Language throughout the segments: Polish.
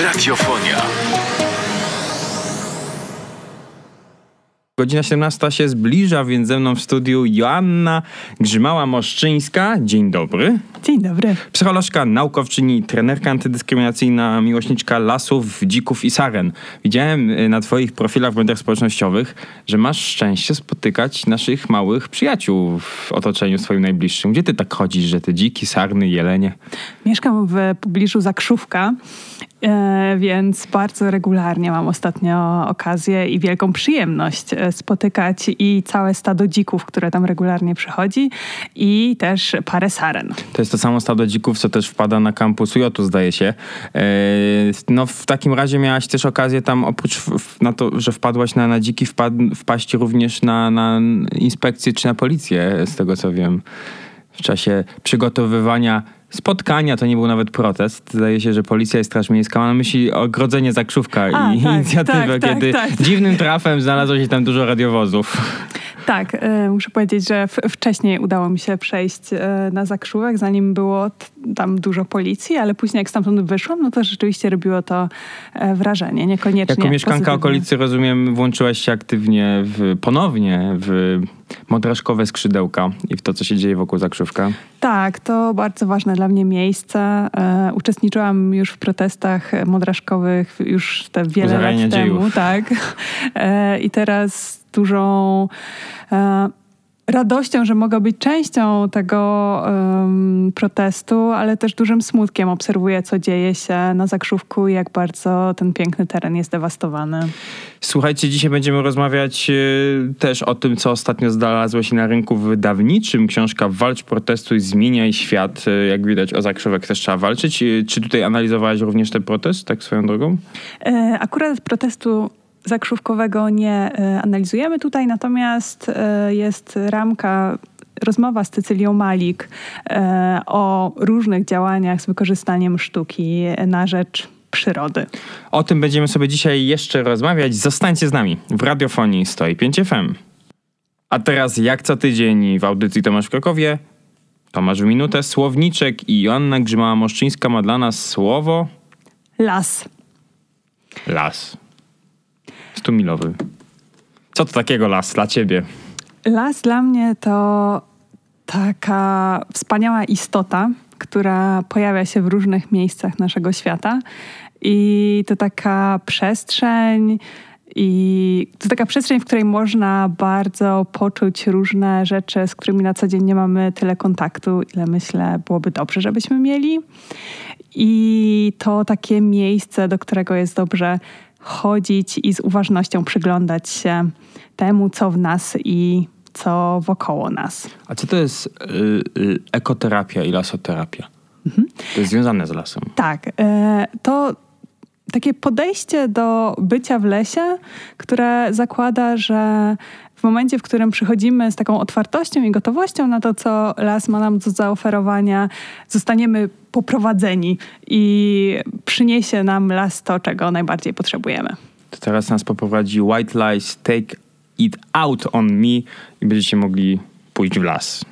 Radiofonia. Godzina 17 się zbliża, więc ze mną w studiu Joanna Grzymała-Moszczyńska. Dzień dobry. Dzień dobry. Psycholożka, naukowczyni, trenerka antydyskryminacyjna, miłośniczka lasów, dzików i saren. Widziałem y, na twoich profilach w mediach społecznościowych, że masz szczęście spotykać naszych małych przyjaciół w otoczeniu swoim najbliższym. Gdzie ty tak chodzisz, że te dziki, sarny, jelenie? Mieszkam w pobliżu Zakrzówka, e, więc bardzo regularnie mam ostatnio okazję i wielką przyjemność e, spotykać i całe stado dzików, które tam regularnie przychodzi i też parę saren. To jest to samo stado dzików, co też wpada na kampus UJ, zdaje się. E, no w takim razie miałaś też okazję tam, oprócz na to, że wpadłaś na, na dziki, wpad, wpaść również na, na inspekcję czy na policję, z tego co wiem, w czasie przygotowywania spotkania, to nie był nawet protest. Zdaje się, że policja i Straż Miejska ma na myśli ogrodzenie Zakrzówka A, i tak, inicjatywę, tak, kiedy tak, tak. dziwnym trafem znalazło się tam dużo radiowozów. Tak, e, muszę powiedzieć, że wcześniej udało mi się przejść e, na Zakrzówek, zanim było tam dużo policji, ale później jak stamtąd wyszłam, no to rzeczywiście robiło to e, wrażenie, niekoniecznie Jako mieszkanka pozytywnie. okolicy, rozumiem, włączyłaś się aktywnie w, ponownie w modraszkowe skrzydełka i w to, co się dzieje wokół Zakrzówka. Tak, to bardzo ważne dla mnie miejsce. E, uczestniczyłam już w protestach modraszkowych już te wiele Zarania lat dziejów. temu. Tak. E, I teraz dużą e, radością, że mogę być częścią tego em, protestu, ale też dużym smutkiem obserwuję, co dzieje się na Zakrzówku i jak bardzo ten piękny teren jest dewastowany. Słuchajcie, dzisiaj będziemy rozmawiać e, też o tym, co ostatnio znalazło się na rynku wydawniczym. Książka Walcz, protestuj, zmieniaj świat. E, Jak widać o Zakrzówek też trzeba walczyć. E, Czy tutaj analizowałaś również ten protest, tak swoją drogą? Akurat protestu zakrzówkowego nie e, analizujemy tutaj, natomiast e, jest ramka, rozmowa z Cecylią Malik e, o różnych działaniach z wykorzystaniem sztuki na rzecz przyrody. O tym będziemy sobie dzisiaj jeszcze rozmawiać. Zostańcie z nami w radiofonii 105 FM. A teraz, jak co tydzień w audycji Tomasz w Krakowie, Tomasz w minutę, Słowniczek i Joanna Grzymała-Moszczyńska ma dla nas słowo Las. las. Stumilowy. Co to takiego las dla ciebie? Las dla mnie to taka wspaniała istota, która pojawia się w różnych miejscach naszego świata. I to taka przestrzeń, i to taka przestrzeń, w której można bardzo poczuć różne rzeczy, z którymi na co dzień nie mamy tyle kontaktu, ile myślę byłoby dobrze, żebyśmy mieli. I to takie miejsce, do którego jest dobrze chodzić i z uważnością przyglądać się temu, co w nas i co wokoło nas. A co to jest y, y, ekoterapia i lasoterapia? To jest związane z lasem. Tak, e, to takie podejście do bycia w lesie, które zakłada, że momencie, w którym przychodzimy z taką otwartością i gotowością na to, co las ma nam do zaoferowania, zostaniemy poprowadzeni i przyniesie nam las to, czego najbardziej potrzebujemy. To teraz nas poprowadzi White Lies Take It Out on Me i będziecie mogli pójść w las.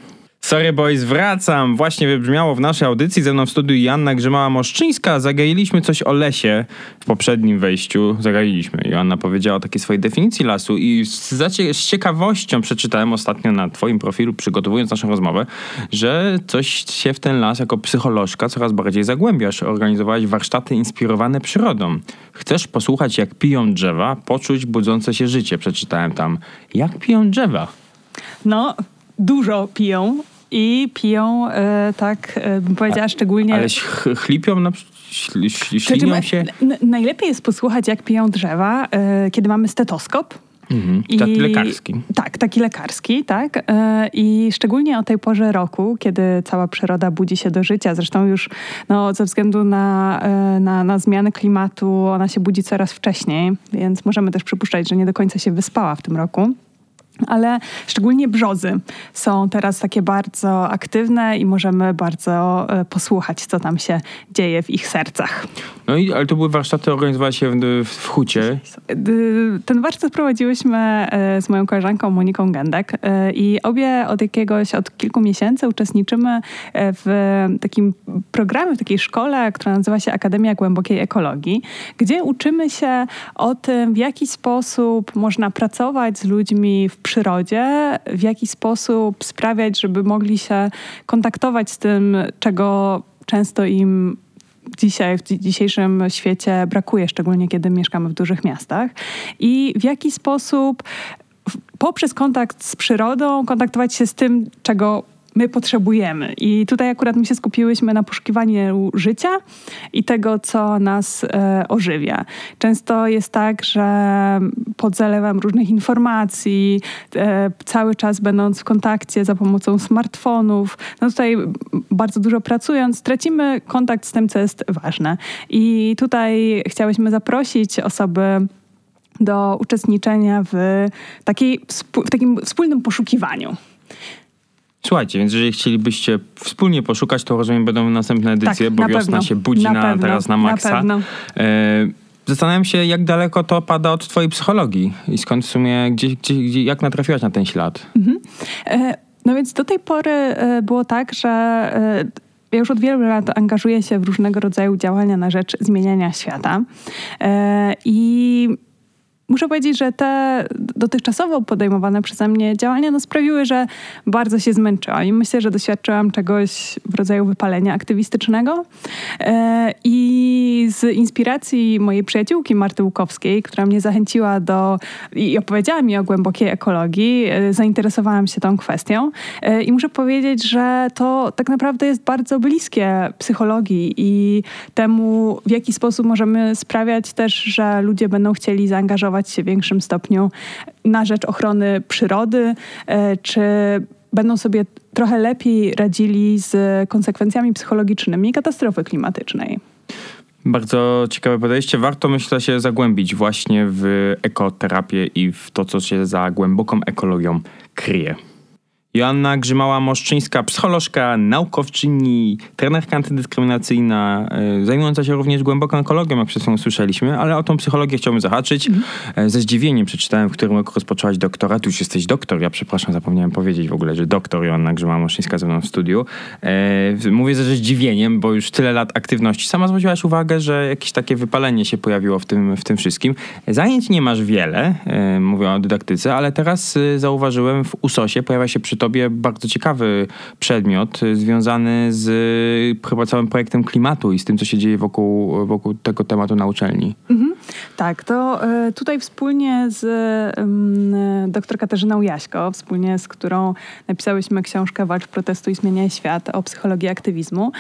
Sorry Boys, wracam. Właśnie wybrzmiało w naszej audycji ze mną w studiu Joanna Grzymała-Moszczyńska. Zagailiśmy coś o lesie w poprzednim wejściu. Zagailiśmy. Joanna powiedziała o takiej swojej definicji lasu i z, z ciekawością przeczytałem ostatnio na twoim profilu, przygotowując naszą rozmowę, że coś się w ten las jako psycholożka coraz bardziej zagłębiasz. Organizowałaś warsztaty inspirowane przyrodą. Chcesz posłuchać jak piją drzewa, poczuć budzące się życie. Przeczytałem tam. Jak piją drzewa? No, dużo piją i piją e, tak, e, bym powiedziała, szczególnie... Ale ch- chlipią, na, śl, Znaczy, ślinią my- się? najlepiej jest posłuchać, jak piją drzewa, e, kiedy mamy stetoskop. Mhm. Taki lekarski. Tak, taki lekarski, tak. E, I szczególnie o tej porze roku, kiedy cała przyroda budzi się do życia. Zresztą już no, ze względu na, e, na, na zmiany klimatu ona się budzi coraz wcześniej, więc możemy też przypuszczać, że nie do końca się wyspała w tym roku. Ale szczególnie brzozy są teraz takie bardzo aktywne i możemy bardzo e, posłuchać, co tam się dzieje w ich sercach. No i ale to były warsztaty organizowane się w, w Hucie. Ten warsztat prowadziłyśmy e, z moją koleżanką Moniką Gendek e, i obie od jakiegoś, od kilku miesięcy uczestniczymy w takim programie, w takiej szkole, która nazywa się Akademia Głębokiej Ekologii, gdzie uczymy się o tym, w jaki sposób można pracować z ludźmi w przyrodzie, w jaki sposób sprawiać, żeby mogli się kontaktować z tym, czego często im dzisiaj, w dzisiejszym świecie brakuje, szczególnie kiedy mieszkamy w dużych miastach, i w jaki sposób poprzez kontakt z przyrodą kontaktować się z tym, czego my potrzebujemy. I tutaj akurat my się skupiłyśmy na poszukiwaniu życia i tego, co nas e, ożywia. Często jest tak, że pod zalewem różnych informacji, e, cały czas będąc w kontakcie za pomocą smartfonów, no tutaj bardzo dużo pracując, tracimy kontakt z tym, co jest ważne. I tutaj chciałyśmy zaprosić osoby, do uczestniczenia w, takiej, w takim wspólnym poszukiwaniu. Słuchajcie, więc jeżeli chcielibyście wspólnie poszukać, to rozumiem będą następne edycje, tak, bo wiosna pewno. się budzi na, na teraz na maksa. Na pewno. E, zastanawiam się, jak daleko to pada od twojej psychologii i skąd w sumie, gdzie, gdzie, gdzie jak natrafiłaś na ten ślad? Mhm. E, no więc do tej pory e, było tak, że e, ja już od wielu lat angażuję się w różnego rodzaju działania na rzecz zmieniania świata. E, I muszę powiedzieć, że te dotychczasowo podejmowane przeze mnie działania no, sprawiły, że bardzo się zmęczyłam i myślę, że doświadczyłam czegoś w rodzaju wypalenia aktywistycznego. E, I z inspiracji mojej przyjaciółki Marty Łukowskiej, która mnie zachęciła do i opowiedziała mi o głębokiej ekologii, e, zainteresowałam się tą kwestią. E, I muszę powiedzieć, że to tak naprawdę jest bardzo bliskie psychologii i temu, w jaki sposób możemy sprawiać też, że ludzie będą chcieli zaangażować się w większym stopniu na rzecz ochrony przyrody, e, czy będą sobie trochę lepiej radzili z konsekwencjami psychologicznymi katastrofy klimatycznej. Bardzo ciekawe podejście. Warto, myślę, się zagłębić właśnie w ekoterapię i w to, co się za głęboką ekologią kryje. Joanna Grzymała-Moszczyńska, psycholożka, naukowczyni, trenerka antydyskryminacyjna, e, zajmująca się również głęboką ekologią, jak przed chwilą słyszeliśmy, ale o tą psychologię chciałbym zahaczyć. Mm. Ze zdziwieniem przeczytałem, w którym roku rozpoczęłaś doktorat. Już jesteś doktor, ja przepraszam, zapomniałem powiedzieć w ogóle, że doktor Joanna Grzymała-Moszczyńska ze mną w studiu. E, mówię ze zdziwieniem, bo już tyle lat aktywności. Sama zwróciłaś uwagę, że jakieś takie wypalenie się pojawiło w tym, w tym wszystkim. Zajęć nie masz wiele, mówię o dydaktyce, ale teraz zauważyłem w USOSie pojawia się przy tobie bardzo ciekawy przedmiot y, związany z y, chyba całym projektem klimatu i z tym, co się dzieje wokół, wokół tego tematu na uczelni. Mhm. Tak, to y, tutaj wspólnie z dr Katarzyną Jaśko, wspólnie z którą napisałyśmy książkę Walcz protestu i zmieniaj świat o psychologii aktywizmu,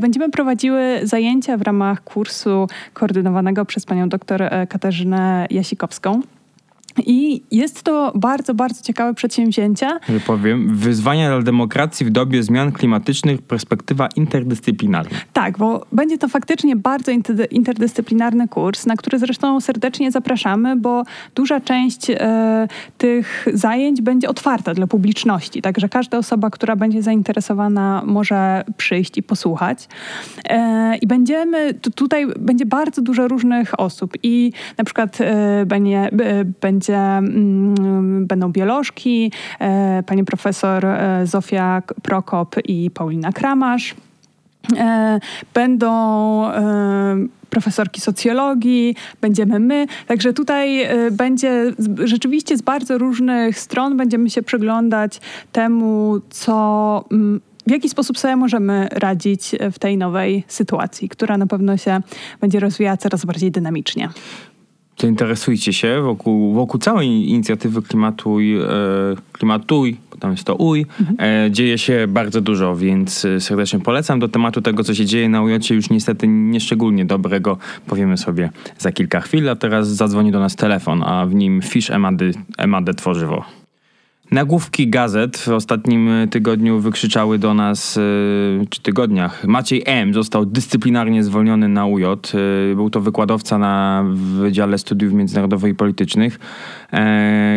będziemy prowadziły zajęcia w ramach kursu koordynowanego przez panią dr Katarzynę Jasikowską. I jest to bardzo, bardzo ciekawe przedsięwzięcie. Że powiem, wyzwania dla demokracji w dobie zmian klimatycznych, perspektywa interdyscyplinarna. Tak, bo będzie to faktycznie bardzo interdyscyplinarny kurs, na który zresztą serdecznie zapraszamy, bo duża część e, tych zajęć będzie otwarta dla publiczności, także każda osoba, która będzie zainteresowana, może przyjść i posłuchać. E, I będziemy, tutaj będzie bardzo dużo różnych osób i na przykład e, będzie, będzie będzie, mm, będą biolożki, e, pani profesor e, Zofia Prokop i Paulina Kramasz. E, będą profesorki socjologii, będziemy my. Także tutaj będzie rzeczywiście z bardzo różnych stron będziemy się przyglądać temu, co mm, w jaki sposób sobie możemy radzić w tej nowej sytuacji, która na pewno się będzie rozwijała coraz bardziej dynamicznie zainteresujcie się wokół, wokół całej inicjatywy Klimatuj, e, Klimatuj, bo tam jest to UJ, mhm. e, dzieje się bardzo dużo, więc e, serdecznie polecam. Do tematu tego, co się dzieje na UJ, już niestety nieszczególnie dobrego powiemy sobie za kilka chwil, a teraz zadzwoni do nas telefon, a w nim Fish Emady, Emadę Tworzywo. Nagłówki gazet w ostatnim tygodniu wykrzyczały do nas, czy tygodniach, Maciej M. został dyscyplinarnie zwolniony na UJ. Był to wykładowca na Wydziale Studiów Międzynarodowych i Politycznych,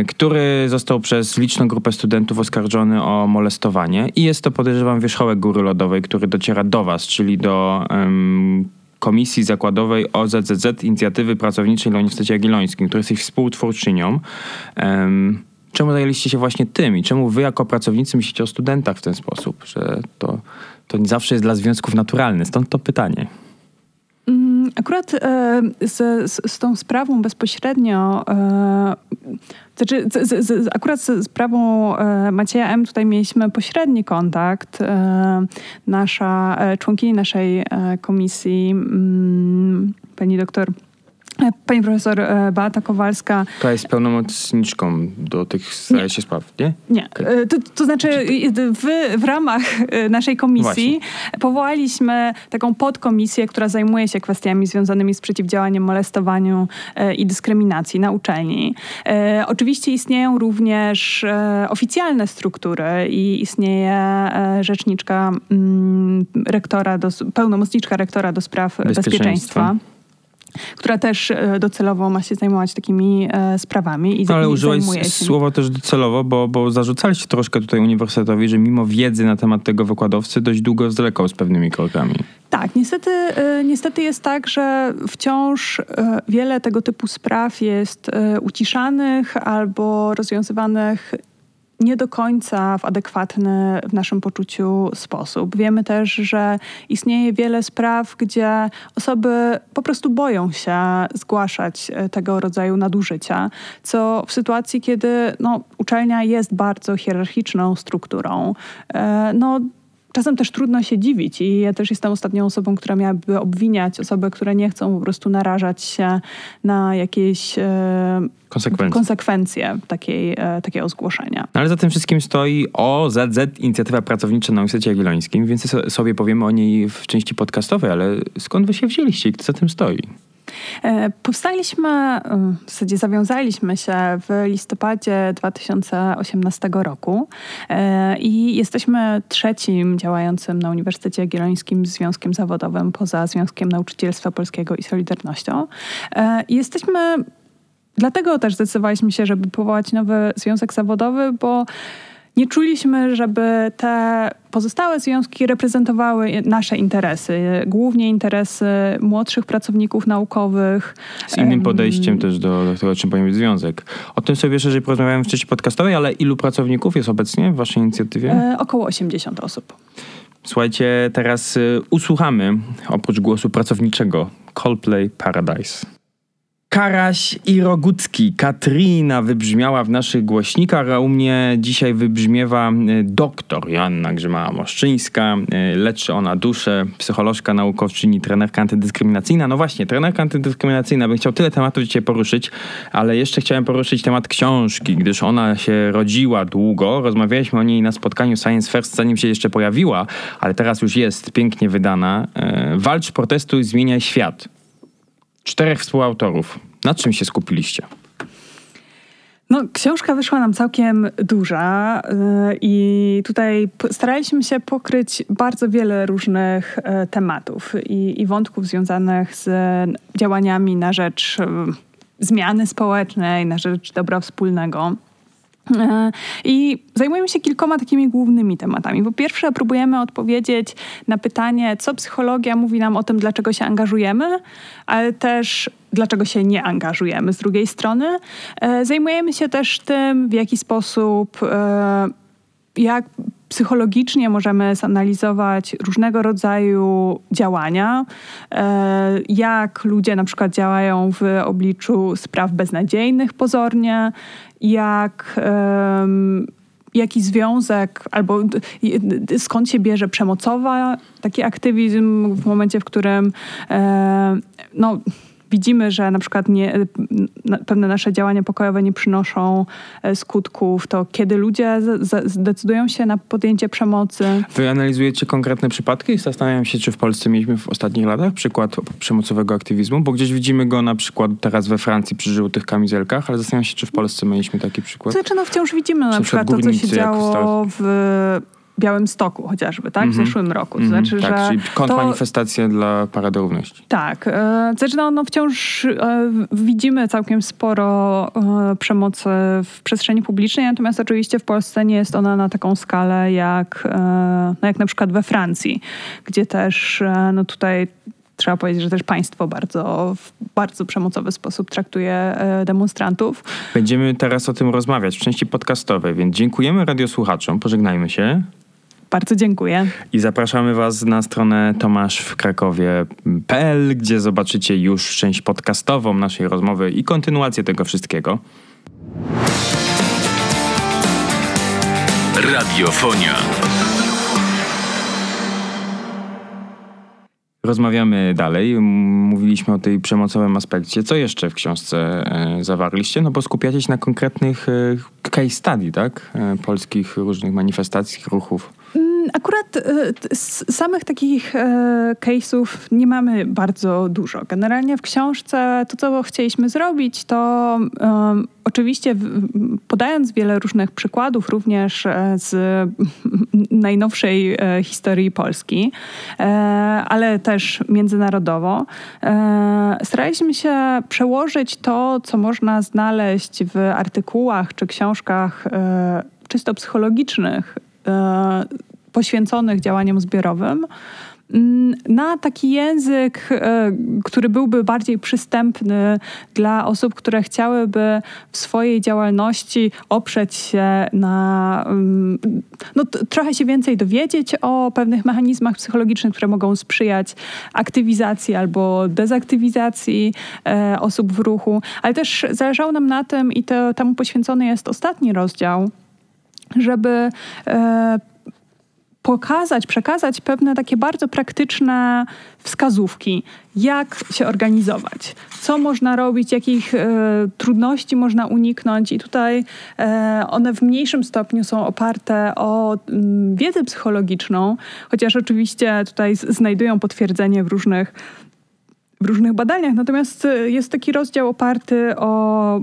który został przez liczną grupę studentów oskarżony o molestowanie i jest to, podejrzewam, wierzchołek góry lodowej, który dociera do was, czyli do um, Komisji Zakładowej OZZZ Inicjatywy Pracowniczej na Uniwersytecie Jagiellońskim, której jesteś współtwórczynią. Um, czemu zajęliście się właśnie tym i czemu wy jako pracownicy myślicie o studentach w ten sposób, że to, to nie zawsze jest dla związków naturalne? Stąd to pytanie. Mm, akurat e, z, z, z, tą sprawą bezpośrednio, e, znaczy z, z, akurat z sprawą e, Macieja M. tutaj mieliśmy pośredni kontakt. E, nasza, e, członkini naszej e, komisji, mm, pani doktor Pani profesor e, Beata Kowalska. To jest pełnomocniczką do tych, zdaje się, spraw, nie? Nie. Okay. To, to, znaczy w, w ramach e, naszej komisji Właśnie. powołaliśmy taką podkomisję, która zajmuje się kwestiami związanymi z przeciwdziałaniem molestowaniu e, i dyskryminacji na uczelni. Oczywiście istnieją również oficjalne struktury i istnieje rzeczniczka mm, rektora, do, pełnomocniczka rektora do spraw bezpieczeństwa. bezpieczeństwa która też e, docelowo ma się zajmować takimi e, sprawami. I no, ale użyłeś słowa też docelowo, bo, bo zarzucaliście troszkę tutaj uniwersytetowi, że mimo wiedzy na temat tego wykładowcy dość długo zwlekał z pewnymi krokami. Tak, niestety, e, niestety jest tak, że wciąż wiele tego typu spraw jest uciszanych albo rozwiązywanych nie do końca w adekwatny w naszym poczuciu sposób. Wiemy też, że istnieje wiele spraw, gdzie osoby po prostu boją się zgłaszać e, tego rodzaju nadużycia, co w sytuacji, kiedy no, uczelnia jest bardzo hierarchiczną strukturą, e, no, czasem też trudno się dziwić i ja też jestem ostatnią osobą, która miałaby obwiniać osoby, które nie chcą po prostu narażać się na jakieś e, konsekwencje, konsekwencje takiej, e, takiego zgłoszenia. No ale za tym wszystkim stoi OZZ, Inicjatywa Pracownicza na Uniwersytecie Jagiellońskim, więc sobie powiemy o niej w części podcastowej, ale skąd wy się wzięliście i kto za tym stoi? E, powstaliśmy, e, w zasadzie zawiązaliśmy się w listopadzie 2018 roku e, i jesteśmy trzecim działającym na Uniwersytecie Jagiellońskim związkiem zawodowym poza Związkiem Nauczycielstwa Polskiego i Solidarnością. Jesteśmy Dlatego też zdecydowaliśmy się, żeby powołać nowy związek zawodowy, bo nie czuliśmy, żeby te pozostałe związki reprezentowały nasze interesy, głównie interesy młodszych pracowników naukowych. Z innym podejściem też do, do tego, czym powinien być związek. O tym sobie szerzej porozmawiałem w części podcastowej, ale ilu pracowników jest obecnie w waszej inicjatywie? E, około 80 osób. Słuchajcie, teraz y, usłuchamy oprócz głosu pracowniczego Coldplay Paradise. Karaś i Rogucki. Katrina wybrzmiała w naszych głośnikach, a u mnie dzisiaj wybrzmiewa e, doktor Joanna Grzymała-Moszczyńska. E, leczy ona duszę, psycholożka, naukowczyni, trenerka antydyskryminacyjna. No właśnie, trenerka antydyskryminacyjna. Bym chciał tyle tematów dzisiaj poruszyć, ale jeszcze chciałem poruszyć temat książki, gdyż ona się rodziła długo. Rozmawialiśmy o niej na spotkaniu Science First, zanim się jeszcze pojawiła, ale teraz już jest pięknie wydana. E, Walcz, protestuj, zmieniaj świat czterech współautorów. Na czym się skupiliście? No, książka wyszła nam całkiem duża yy, i tutaj staraliśmy się pokryć bardzo wiele różnych yy, tematów i, i, wątków związanych z działaniami na rzecz yy, zmiany społecznej, na rzecz dobra wspólnego. E, I zajmujemy się kilkoma takimi głównymi tematami. Po pierwsze, próbujemy odpowiedzieć na pytanie, co psychologia mówi nam o tym, dlaczego się angażujemy, ale też dlaczego się nie angażujemy. Z drugiej strony, e, zajmujemy się też tym, w jaki sposób, e, jak psychologicznie możemy zanalizować różnego rodzaju działania, jak ludzie na przykład działają w obliczu spraw beznadziejnych pozornie, jak jaki związek albo skąd się bierze przemocowa taki aktywizm w momencie, w którym no, widzimy, że na przykład nie, pewne nasze działania pokojowe nie przynoszą e, skutków, to kiedy ludzie zdecydują się na podjęcie przemocy. Wy analizujecie konkretne przypadki i zastanawiam się, czy w Polsce mieliśmy w ostatnich latach przykład przemocowego aktywizmu, bo gdzieś widzimy go na przykład teraz we Francji przy żółtych kamizelkach, ale zastanawiam się, czy w Polsce mieliśmy taki przykład. Znaczy, no wciąż widzimy na przykład to, co się działo w Białym Stoku chociażby, tak? W mhm. zeszłym roku. To znaczy, tak, że czyli kontrmanifestacje to... dla Parady Równości. Tak. E, znaczy, no, no wciąż e, widzimy całkiem sporo e, przemocy w przestrzeni publicznej, natomiast oczywiście w Polsce nie jest ona na taką skalę jak, no, jak na przykład we Francji, gdzie też no tutaj trzeba powiedzieć, że też państwo bardzo, w bardzo przemocowy sposób traktuje demonstrantów. Będziemy teraz o tym rozmawiać w części podcastowej, więc dziękujemy radiosłuchaczom. Pożegnajmy się. Bardzo dziękuję. I zapraszamy Was na stronę tomaszwkrakowie.pl, gdzie zobaczycie już część podcastową naszej rozmowy i kontynuację tego wszystkiego. Radiofonia. Rozmawiamy dalej. Mówiliśmy o tej przemocowym aspekcie. Co jeszcze w książce e, zawarliście? No bo skupiacie się na konkretnych e, case study, tak? E, polskich różnych manifestacji, ruchów. Akurat z samych takich case'ów nie mamy bardzo dużo. Generalnie w książce to, co chcieliśmy zrobić, to um, oczywiście podając wiele różnych przykładów, również z najnowszej historii Polski, ale też międzynarodowo, staraliśmy się przełożyć to, co można znaleźć w artykułach czy książkach czysto psychologicznych poświęconych działaniom zbiorowym. Mm, na taki język, e, który byłby bardziej przystępny dla osób, które chciałyby w swojej działalności oprzeć się na, mm, no, trochę się więcej dowiedzieć o pewnych mechanizmach psychologicznych, które mogą sprzyjać aktywizacji albo dezaktywizacji e, osób w ruchu, ale też zależało nam na tym i to, temu poświęcony jest ostatni rozdział, żeby e, pokazać, przekazać pewne takie bardzo praktyczne wskazówki, jak się organizować, co można robić, jakich e, trudności można uniknąć, i tutaj e, one w mniejszym stopniu są oparte o m, mm, wiedzę psychologiczną, chociaż oczywiście tutaj znajdują potwierdzenie w różnych w różnych badaniach. Natomiast e, jest taki rozdział oparty o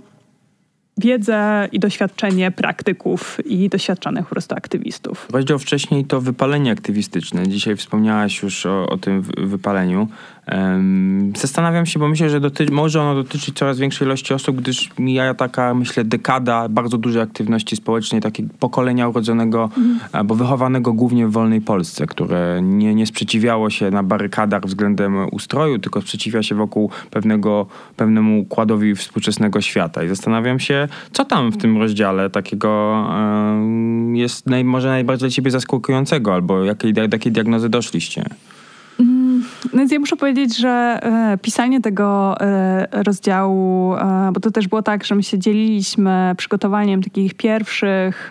wiedzę i doświadczenie praktyków i doświadczonych po prostu aktywistów. Powiedział wcześniej to wypalenie aktywistyczne. Dzisiaj wspomniałaś już o, o tym wypaleniu. Zastanawiam się, bo myślę, że doty- może ono dotyczyć coraz większej ilości osób, gdyż mija taka, myślę, dekada bardzo dużej aktywności społecznej, takiego pokolenia urodzonego mhm. albo wychowanego głównie w wolnej Polsce, które nie, nie sprzeciwiało się na barykadach względem ustroju, tylko sprzeciwia się wokół pewnego, pewnemu układowi współczesnego świata. I zastanawiam się, co tam w tym rozdziale takiego jest naj, może najbardziej dla ciebie zaskakującego, albo jakiej, jakiej diagnozy doszliście? Więc ja muszę powiedzieć, że e, pisanie tego e, rozdziału, e, bo to też było tak, że my się dzieliliśmy przygotowaniem takich pierwszych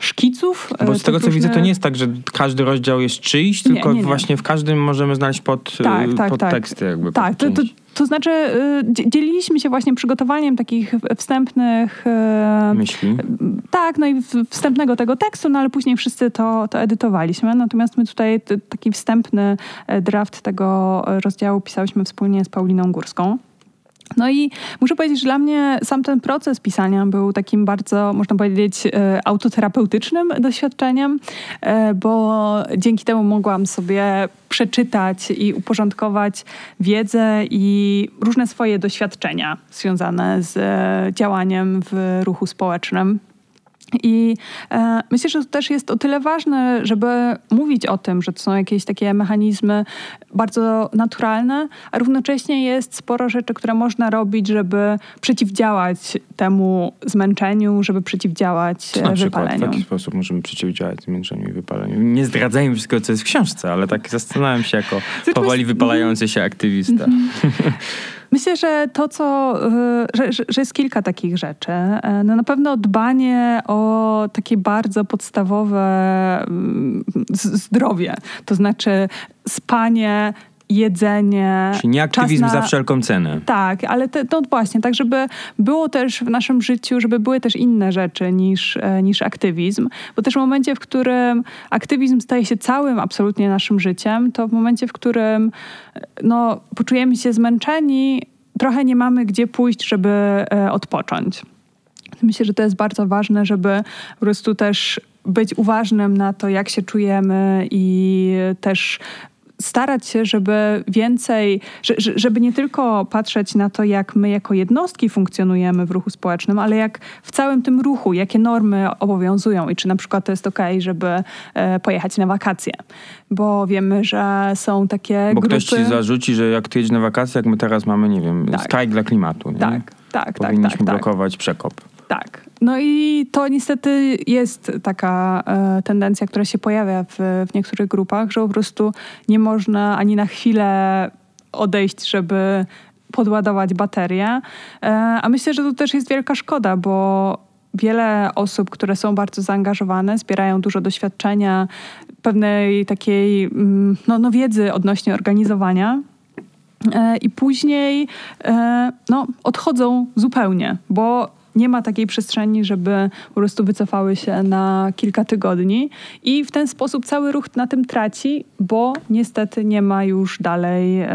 szkiców. Bo z tego co widzę, to nie jest tak, że każdy rozdział jest czyjś, tylko nie, nie, nie. właśnie w każdym możemy znaleźć pod, tak, tak, pod tak. teksty. Jakby tak, to, to, to znaczy, y, dzieliliśmy się właśnie przygotowaniem takich wstępnych y, myśli. Tak, no i wstępnego tego tekstu, no ale później wszyscy to, to edytowaliśmy. Natomiast my tutaj taki wstępny e, draft tego rozdziału pisałyśmy wspólnie z Pauliną Górską. No i muszę powiedzieć, że dla mnie sam ten proces pisania był takim bardzo, można powiedzieć, e, autoterapeutycznym doświadczeniem, e, bo dzięki temu mogłam sobie przeczytać i uporządkować wiedzę i różne swoje doświadczenia związane z e, działaniem w ruchu społecznym. I e, myślę, że to też jest o tyle ważne, żeby mówić o tym, że to są jakieś takie mechanizmy bardzo naturalne, a równocześnie jest sporo rzeczy, które można robić, żeby przeciwdziałać temu zmęczeniu, żeby przeciwdziałać na wypaleniu. Przykład, w jaki sposób możemy przeciwdziałać zmęczeniu i wypaleniu? Nie zdradzajmy wszystkiego, co jest w książce, ale tak zastanawiam się jako powoli wypalający się aktywista. Myślę, że to, co, y, że, że, jest kilka takich rzeczy. E, no na pewno dbanie o takie bardzo podstawowe mm, zdrowie, to znaczy spanie jedzenie. Czyli nie aktywizm na... za wszelką cenę. Tak, ale te, no właśnie, tak żeby było też w naszym życiu, żeby były też inne rzeczy niż, e, niż aktywizm. Bo też w momencie, w którym aktywizm staje się całym absolutnie naszym życiem, to w momencie, w którym no, poczujemy się zmęczeni, trochę nie mamy gdzie pójść, żeby e, odpocząć. Myślę, że to jest bardzo ważne, żeby po prostu też być uważnym na to, jak się czujemy i też starać się, żeby więcej, żeby nie tylko patrzeć na to, jak my jako jednostki funkcjonujemy w ruchu społecznym, ale jak w całym tym ruchu, jakie normy obowiązują i czy na przykład to jest ok, żeby e, pojechać na wakacje. Bo wiemy, że są takie Bo grupy... ktoś ci zarzuci, że jak ty jedziesz na wakacje, jak my teraz mamy, nie wiem, tak. strajk dla klimatu. Nie? Tak, tak, tak. Powinniśmy tak, tak. blokować przekop. Tak. No i to niestety jest taka e, tendencja, która się pojawia w, w niektórych grupach, że po prostu nie można ani na chwilę odejść, żeby podładować baterię. E, a myślę, że to też jest wielka szkoda, bo wiele osób, które są bardzo zaangażowane, zbierają dużo doświadczenia, pewnej takiej mm, no, no wiedzy odnośnie organizowania. E, I później e, no, odchodzą zupełnie, bo nie ma takiej przestrzeni, żeby po prostu wycofały się na kilka tygodni i w ten sposób cały ruch na tym traci, bo niestety nie ma już dalej, e,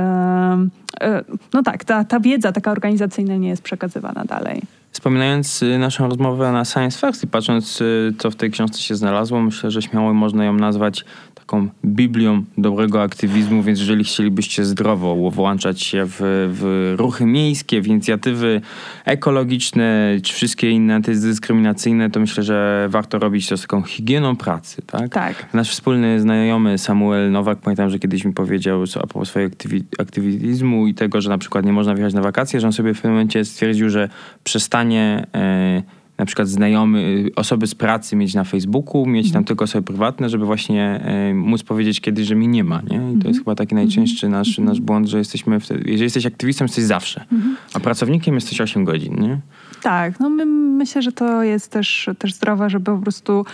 e, no tak, ta, ta wiedza taka organizacyjna nie jest przekazywana dalej. Wspominając y, naszą rozmowę na Science First i patrząc, y, co w tej książce się znalazło, myślę, że śmiało można ją nazwać taką biblią dobrego aktywizmu, więc jeżeli chcielibyście zdrowo włączać się w, w ruchy miejskie, w inicjatywy ekologiczne, czy wszystkie inne antydyskryminacyjne, to myślę, że warto robić to z taką higieną pracy, tak? Tak. Nasz wspólny znajomy Samuel Nowak, pamiętam, że kiedyś mi powiedział a propos swojego aktywizmu i tego, że na przykład nie można wjechać na wakacje, że on sobie w pewnym momencie stwierdził, że przestanie... E, na przykład znajomy, osoby z pracy mieć na Facebooku, mieć tam mhm. tylko osoby prywatne, żeby właśnie e, móc powiedzieć kiedyś, że mi nie ma. Nie? I to jest mhm. chyba taki najczęstszy mhm. nasz, nasz błąd, że jesteśmy wtedy, jeżeli jesteś aktywistą, jesteś zawsze, a pracownikiem jesteś 8 godzin. Nie? Tak, no my, myślę, że to jest też, też zdrowe, żeby po prostu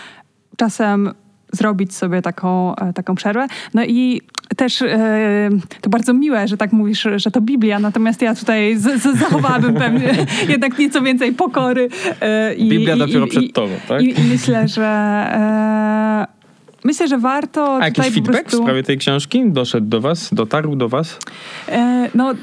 czasem zrobić sobie taką, e, taką przerwę. No i też e, to bardzo miłe, że tak mówisz, że to Biblia, natomiast ja tutaj z, z zachowałabym pewnie jednak nieco więcej pokory. E, i, Biblia dopiero i, przed tobą, tak? I, I, myślę, że Myślę, że warto. A jakiś feedback prostu... w sprawie tej książki doszedł do Was, dotarł do Was? E, no,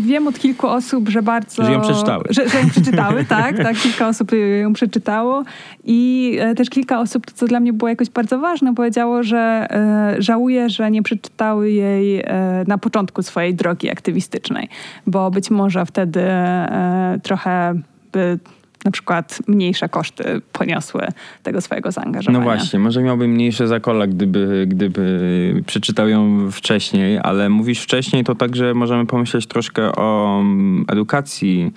wiem od kilku osób, że bardzo. Że ją przeczytały. Że, że ją przeczytały, tak, tak. Kilka osób ją przeczytało. I e, też kilka osób, co dla mnie było jakoś bardzo ważne, powiedziało, że e, żałuje, że nie przeczytały jej e, na początku swojej drogi aktywistycznej, bo być może wtedy e, trochę by na przykład mniejsze koszty poniosły tego swojego zaangażowania. No właśnie, może miałby mniejsze zakola, gdyby, gdyby przeczytał ją wcześniej, ale mówisz wcześniej, to także możemy pomyśleć troszkę o mm, edukacji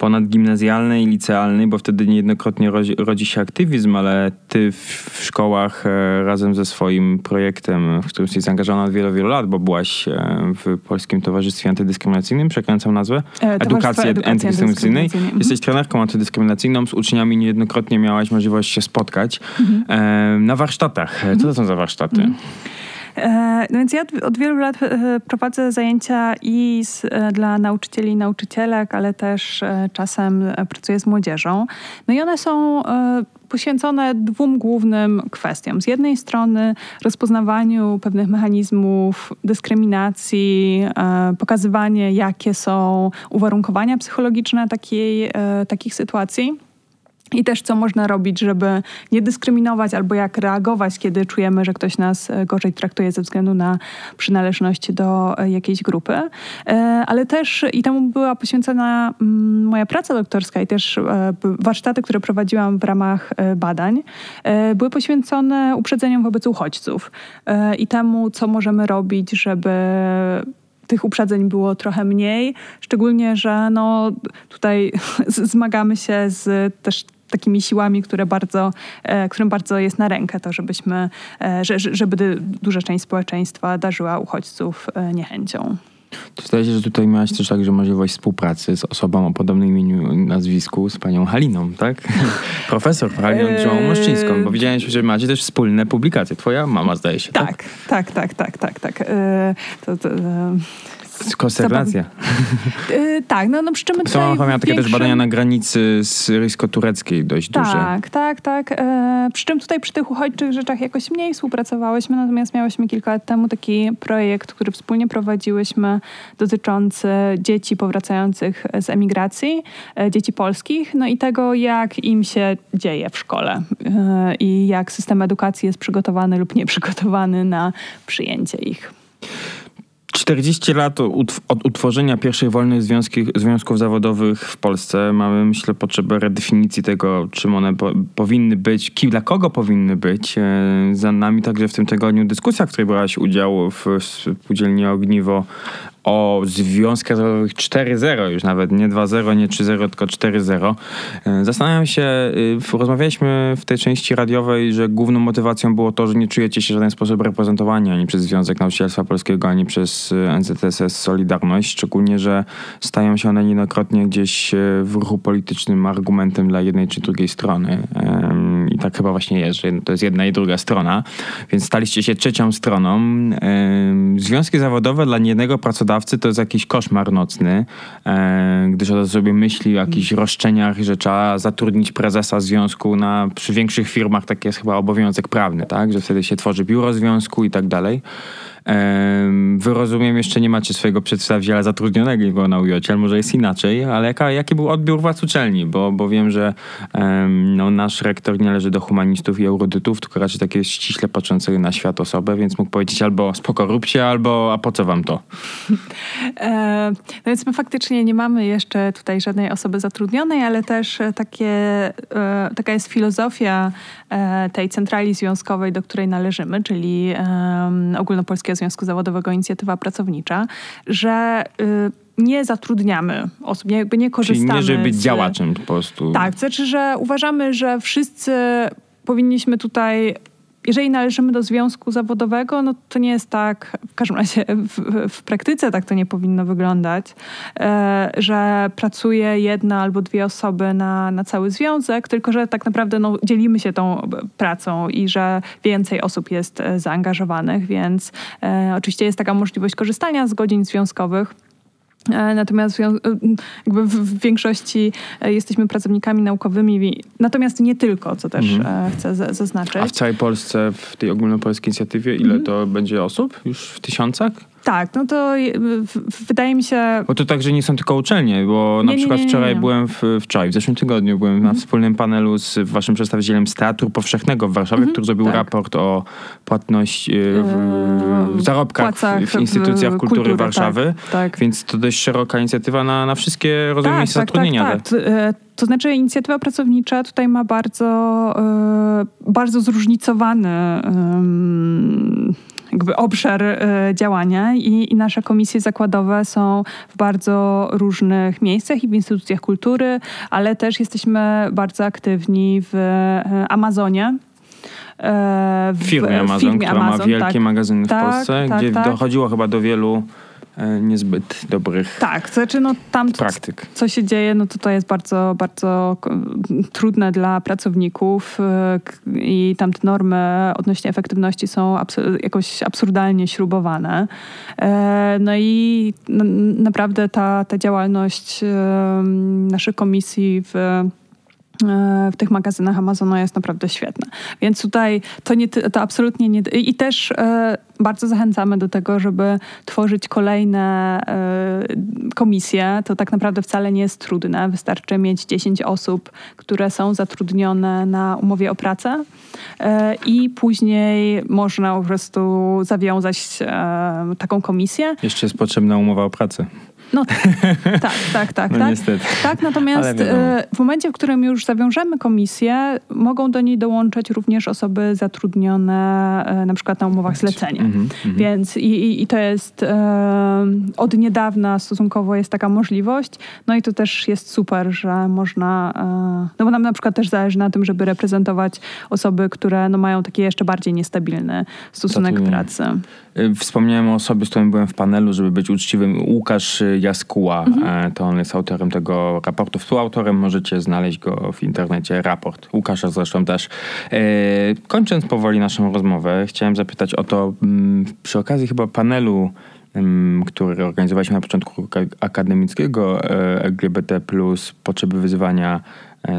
ponadgimnazjalnej i licealnej, bo wtedy niejednokrotnie rodzi, rodzi się aktywizm, ale ty w, w, szkołach e, razem ze swoim projektem, w którym jesteś zaangażowana od wielu, wielu lat, bo byłaś e, w Polskim Towarzystwie Antydyskryminacyjnym, przekręcam nazwę, e, Edukacji Antydyskryminacyjnej. Mhm. Jesteś trenerką antydyskryminacyjną, z uczniami niejednokrotnie miałaś możliwość się spotkać mhm. e, na warsztatach. Co to są za warsztaty? Mhm. E, no więc ja od wielu lat e, prowadzę zajęcia i z, e, dla nauczycieli i nauczycielek, ale też czasem pracuję z młodzieżą. No i one są poświęcone dwóm głównym kwestiom. Z jednej strony rozpoznawaniu pewnych mechanizmów dyskryminacji, pokazywanie, jakie są uwarunkowania psychologiczne takiej, takich sytuacji i też co można robić, żeby nie dyskryminować, albo jak reagować, kiedy czujemy, że ktoś nas e, gorzej traktuje ze względu na przynależność do e, jakiejś grupy. E, ale też i temu była poświęcona mm, moja praca doktorska i też warsztaty, które prowadziłam w ramach badań, były poświęcone uprzedzeniom wobec uchodźców i temu, co możemy robić, żeby tych uprzedzeń było trochę mniej, szczególnie, że no, tutaj zmagamy się z też takimi siłami, które bardzo, e, którym bardzo jest na rękę to, żebyśmy, e, żeby duża część społeczeństwa darzyła uchodźców e, niechęcią. To zdaje się, że tutaj miałaś też także możliwość współpracy z osobą o podobnym imieniu i nazwisku, z panią Haliną, tak? Profesor Haliną Grzymą Moszczyńską, bo widziałem, że macie też wspólne publikacje. Twoja mama zdaje się, tak? Tak, tak, tak, tak, tak, tak. Yy, to, to, yy Konsternacja. Yy, tak, no, no przy czym tutaj Sama miała takie większym... też badania na granicy syryjsko-tureckiej dość tak, duże. Tak, tak, tak. Yy, przy czym tutaj przy tych uchodźczych rzeczach jakoś mniej współpracowałyśmy, natomiast miałyśmy kilka lat temu taki projekt, który wspólnie prowadziłyśmy dotyczący dzieci powracających z emigracji, yy, dzieci polskich, no i tego, jak im się dzieje w szkole yy, i jak system edukacji jest przygotowany lub nieprzygotowany na przyjęcie ich. 40 lat od utworzenia pierwszych wolnych związki, związków zawodowych w Polsce mamy, myślę, potrzebę redefinicji tego, czym one po, powinny być, kim, dla kogo powinny być. E, za nami także w tym tygodniu dyskusja, w której brałaś udział w spółdzielni Ogniwo o związkach zawodowych 4.0 już nawet, nie 2.0, nie 3.0, tylko 4.0. E, zastanawiam się, y, rozmawialiśmy w tej części radiowej, że główną motywacją było to, że nie czujecie się w żaden sposób reprezentowani ani przez Związek Nauczycielstwa Polskiego, ani przez y, NZSS Solidarność, szczególnie, że stają się one niejednokrotnie gdzieś y, w ruchu politycznym argumentem dla jednej czy drugiej strony. I tak chyba właśnie jest, że to jest jedna i druga strona, więc staliście się trzecią stroną. Związki zawodowe dla niejednego pracodawcy pracodawcy to jest jakiś koszmar nocny, e, gdyż od sobie myśli o jakichś roszczeniach, że trzeba zatrudnić prezesa związku na, przy większych firmach, taki jest chyba obowiązek prawny, tak? że wtedy się tworzy biuro związku i tak dalej. Wy rozumiem, jeszcze nie macie swojego przedstawiciela zatrudnionego na UJOcie, może jest inaczej, ale jaka, jaki był odbiór was uczelni? Bo, bo wiem, że no, nasz rektor nie należy do humanistów i erudytów, tylko raczej takie ściśle patrzące na świat osobę, więc mógł powiedzieć albo spoko róbcie, albo a po co wam to? E, no więc my faktycznie nie mamy jeszcze tutaj żadnej osoby zatrudnionej, ale też takie, e, taka jest filozofia e, tej centrali związkowej, do której należymy, czyli Ogólnopolskiego Związku Zawodowego Inicjatywa Pracownicza, że y, nie zatrudniamy osób, jakby nie korzystamy. Czyli nie, żeby być z... działaczem po prostu. Tak, to znaczy, że uważamy, że wszyscy powinniśmy tutaj jeżeli należymy do związku zawodowego, no to nie jest tak, w każdym razie w, w praktyce tak to nie powinno wyglądać, e, że pracuje jedna albo dwie osoby na, na cały związek, tylko że tak naprawdę no, dzielimy się tą pracą i że więcej osób jest e, zaangażowanych, więc e, oczywiście jest taka możliwość korzystania z godzin związkowych. E, natomiast e, jakby w większości e, jesteśmy pracownikami naukowymi, natomiast nie tylko, co też mhm. chcę zaznaczyć. A w całej Polsce, w tej ogólnopolskiej inicjatywie, ile mhm. to będzie osób? Już w tysiącach? Tak, no to wydaje mi się... Bo to także nie są tylko uczelnie, bo nie, na przykład nie, nie, wczoraj byłem w, wczoraj, w zeszłym tygodniu byłem mm. na mhm. wspólnym panelu z waszym przedstawicielem z Teatru Powszechnego w Warszawie, mm -hmm, który zrobił tak. raport o płatności w, w eee, zarobkach w, w instytucjach kultury, kultury Warszawy, tak, tak. więc to dość szeroka inicjatywa na, na wszystkie rodzaje tak, miejsc tak, zatrudnienia. Tak, tak. E, to znaczy inicjatywa pracownicza tutaj ma bardzo, e, bardzo zróżnicowany jakby obszar e, działania i, i, nasze komisje zakładowe są w bardzo różnych miejscach i w instytucjach kultury, ale też jesteśmy bardzo aktywni w e, Amazonie. E, w firmie Amazon, firmie która Amazon, ma wielkie tak. magazyny w tak, Polsce, tak, gdzie tak. dochodziło chyba do wielu niezbyt dobrych tak, to znaczy no tam praktyk. co się dzieje, no to to jest bardzo, bardzo trudne dla pracowników e, i tam te normy odnośnie efektywności są jakoś absurdalnie śrubowane. E, no i naprawdę ta, ta działalność naszej komisji w w tych magazynach Amazonu jest naprawdę świetna. Więc tutaj to, nie, to absolutnie nie. I też e, bardzo zachęcamy do tego, żeby tworzyć kolejne e, komisje. To tak naprawdę wcale nie jest trudne. Wystarczy mieć 10 osób, które są zatrudnione na umowie o pracę e, i później można po prostu zawiązać taką komisję. Jeszcze jest potrzebna umowa o pracę. No tak, tak, tak, tak. No tak. niestety. Tak, natomiast e, w momencie, w którym już zawiążemy komisję, mogą do niej dołączyć również osoby zatrudnione e, na przykład na umowach zlecenia. Mhm, mhm. Więc i, i, to jest e, od niedawna stosunkowo jest taka możliwość. No i to też jest super, że można, no bo nam na przykład też zależy na tym, żeby reprezentować osoby, które no, mają taki jeszcze bardziej niestabilny stosunek Zatrudnienie. pracy. Y, Wspomniałem o osobie, z którą byłem w panelu, żeby być uczciwym. Łukasz y, Jaskuła, e, to on jest autorem tego raportu. Współautorem możecie znaleźć go w internecie, raport. Łukasza zresztą też. E, Kończąc powoli naszą rozmowę, chciałem zapytać o to, mm, przy okazji chyba panelu, mm, który organizowaliśmy na początku akademickiego e, LGBT+, potrzeby wyzwania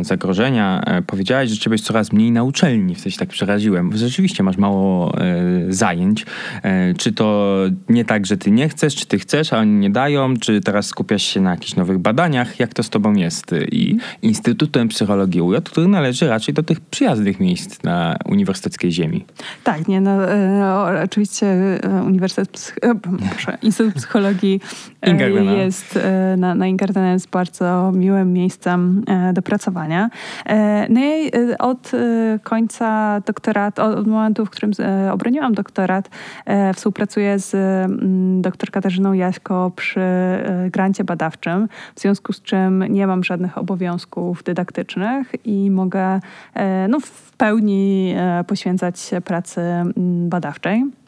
zagrożenia. E, Powiedziałaś, że ciebie jest coraz mniej na uczelni, w sensie tak przeraziłem. Rzeczywiście masz mało e, zajęć. E, czy to nie tak, że ty nie chcesz, czy ty chcesz, a oni nie dają, czy teraz skupiasz się na jakichś nowych badaniach? Jak to z tobą jest? I Instytutem Psychologii UJ, który należy raczej do tych przyjaznych miejsc na uniwersyteckiej ziemi. Tak, nie, no, e, o, oczywiście e, Uniwersytet, Psych- e, proszę, Instytut Psychologii e, jest e, na, na jest bardzo miłym miejscem e, do pracowania. E, no i e, od e, końca doktoratu, od momentu, w którym obroniłam doktorat, współpracuję z mm, dr Katarzyną Jaśko przy grancie badawczym, w związku z czym nie mam żadnych obowiązków dydaktycznych i mogę no, w pełni poświęcać się pracy mm, badawczej.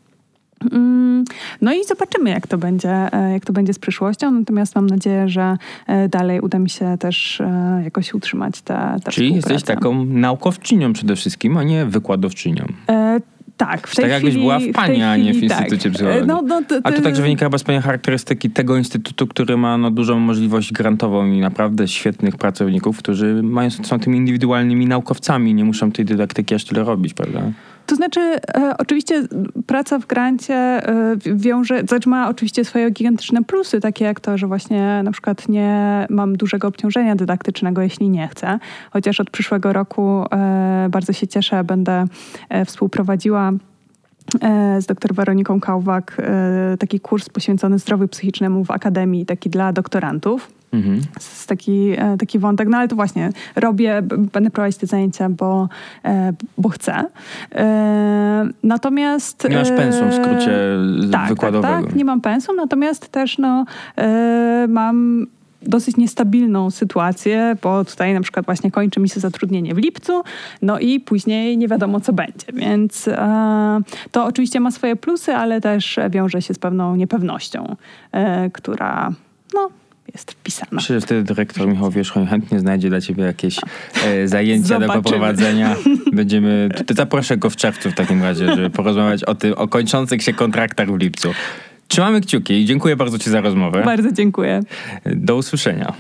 Mm, No i zobaczymy, jak to będzie, e, jak to będzie z przyszłością. Natomiast mam nadzieję, że e, dalej uda mi się też e, jakoś utrzymać tę Czyli jesteś taką naukowczynią przede wszystkim, a nie wykładowczynią. E, tak, w tej tak jakbyś chwili, była w Pani, a nie w chwili Instytucie tak. Psychologii. No, no, to, A to także wynika chyba z pewnej charakterystyki tego instytutu, który ma no, dużą możliwość grantową i naprawdę świetnych pracowników, którzy mają, są tymi indywidualnymi naukowcami, nie muszą tej dydaktyki aż tyle robić, prawda? To znaczy, e, oczywiście praca w grancie e, wiąże, znaczy ma oczywiście swoje gigantyczne plusy, takie jak to, że właśnie na przykład nie mam dużego obciążenia dydaktycznego, jeśli nie chcę. Chociaż od przyszłego roku e, bardzo się cieszę, będę e, współprowadziła e, z dr Weroniką Kałwak e, taki kurs poświęcony zdrowiu psychicznemu w akademii, taki dla doktorantów Mhm. jest taki, e, taki wątek, no ale to właśnie robię, będę prowadzić te zajęcia, bo, e, bo chcę. E, Natomiast... Nie masz pensum w skrócie e, tak, wykładowego. Tak, tak, nie mam pensum, natomiast też no, mam dosyć niestabilną sytuację, bo tutaj na przykład właśnie kończy mi się zatrudnienie w lipcu, no i później nie wiadomo co będzie, więc e, to oczywiście ma swoje plusy, ale też wiąże się z pewną niepewnością, e, która no, jest wpisana. Myślę, że wtedy dyrektor Michał Wierzchoń chętnie znajdzie dla ciebie jakieś e, zajęcia do Zobaczymy. poprowadzenia. Będziemy, to zaproszę go w czerwcu w takim razie, żeby porozmawiać o, tym, o kończących się kontraktach w lipcu. Trzymamy kciuki i dziękuję bardzo Ci za rozmowę. Bardzo dziękuję. Do usłyszenia.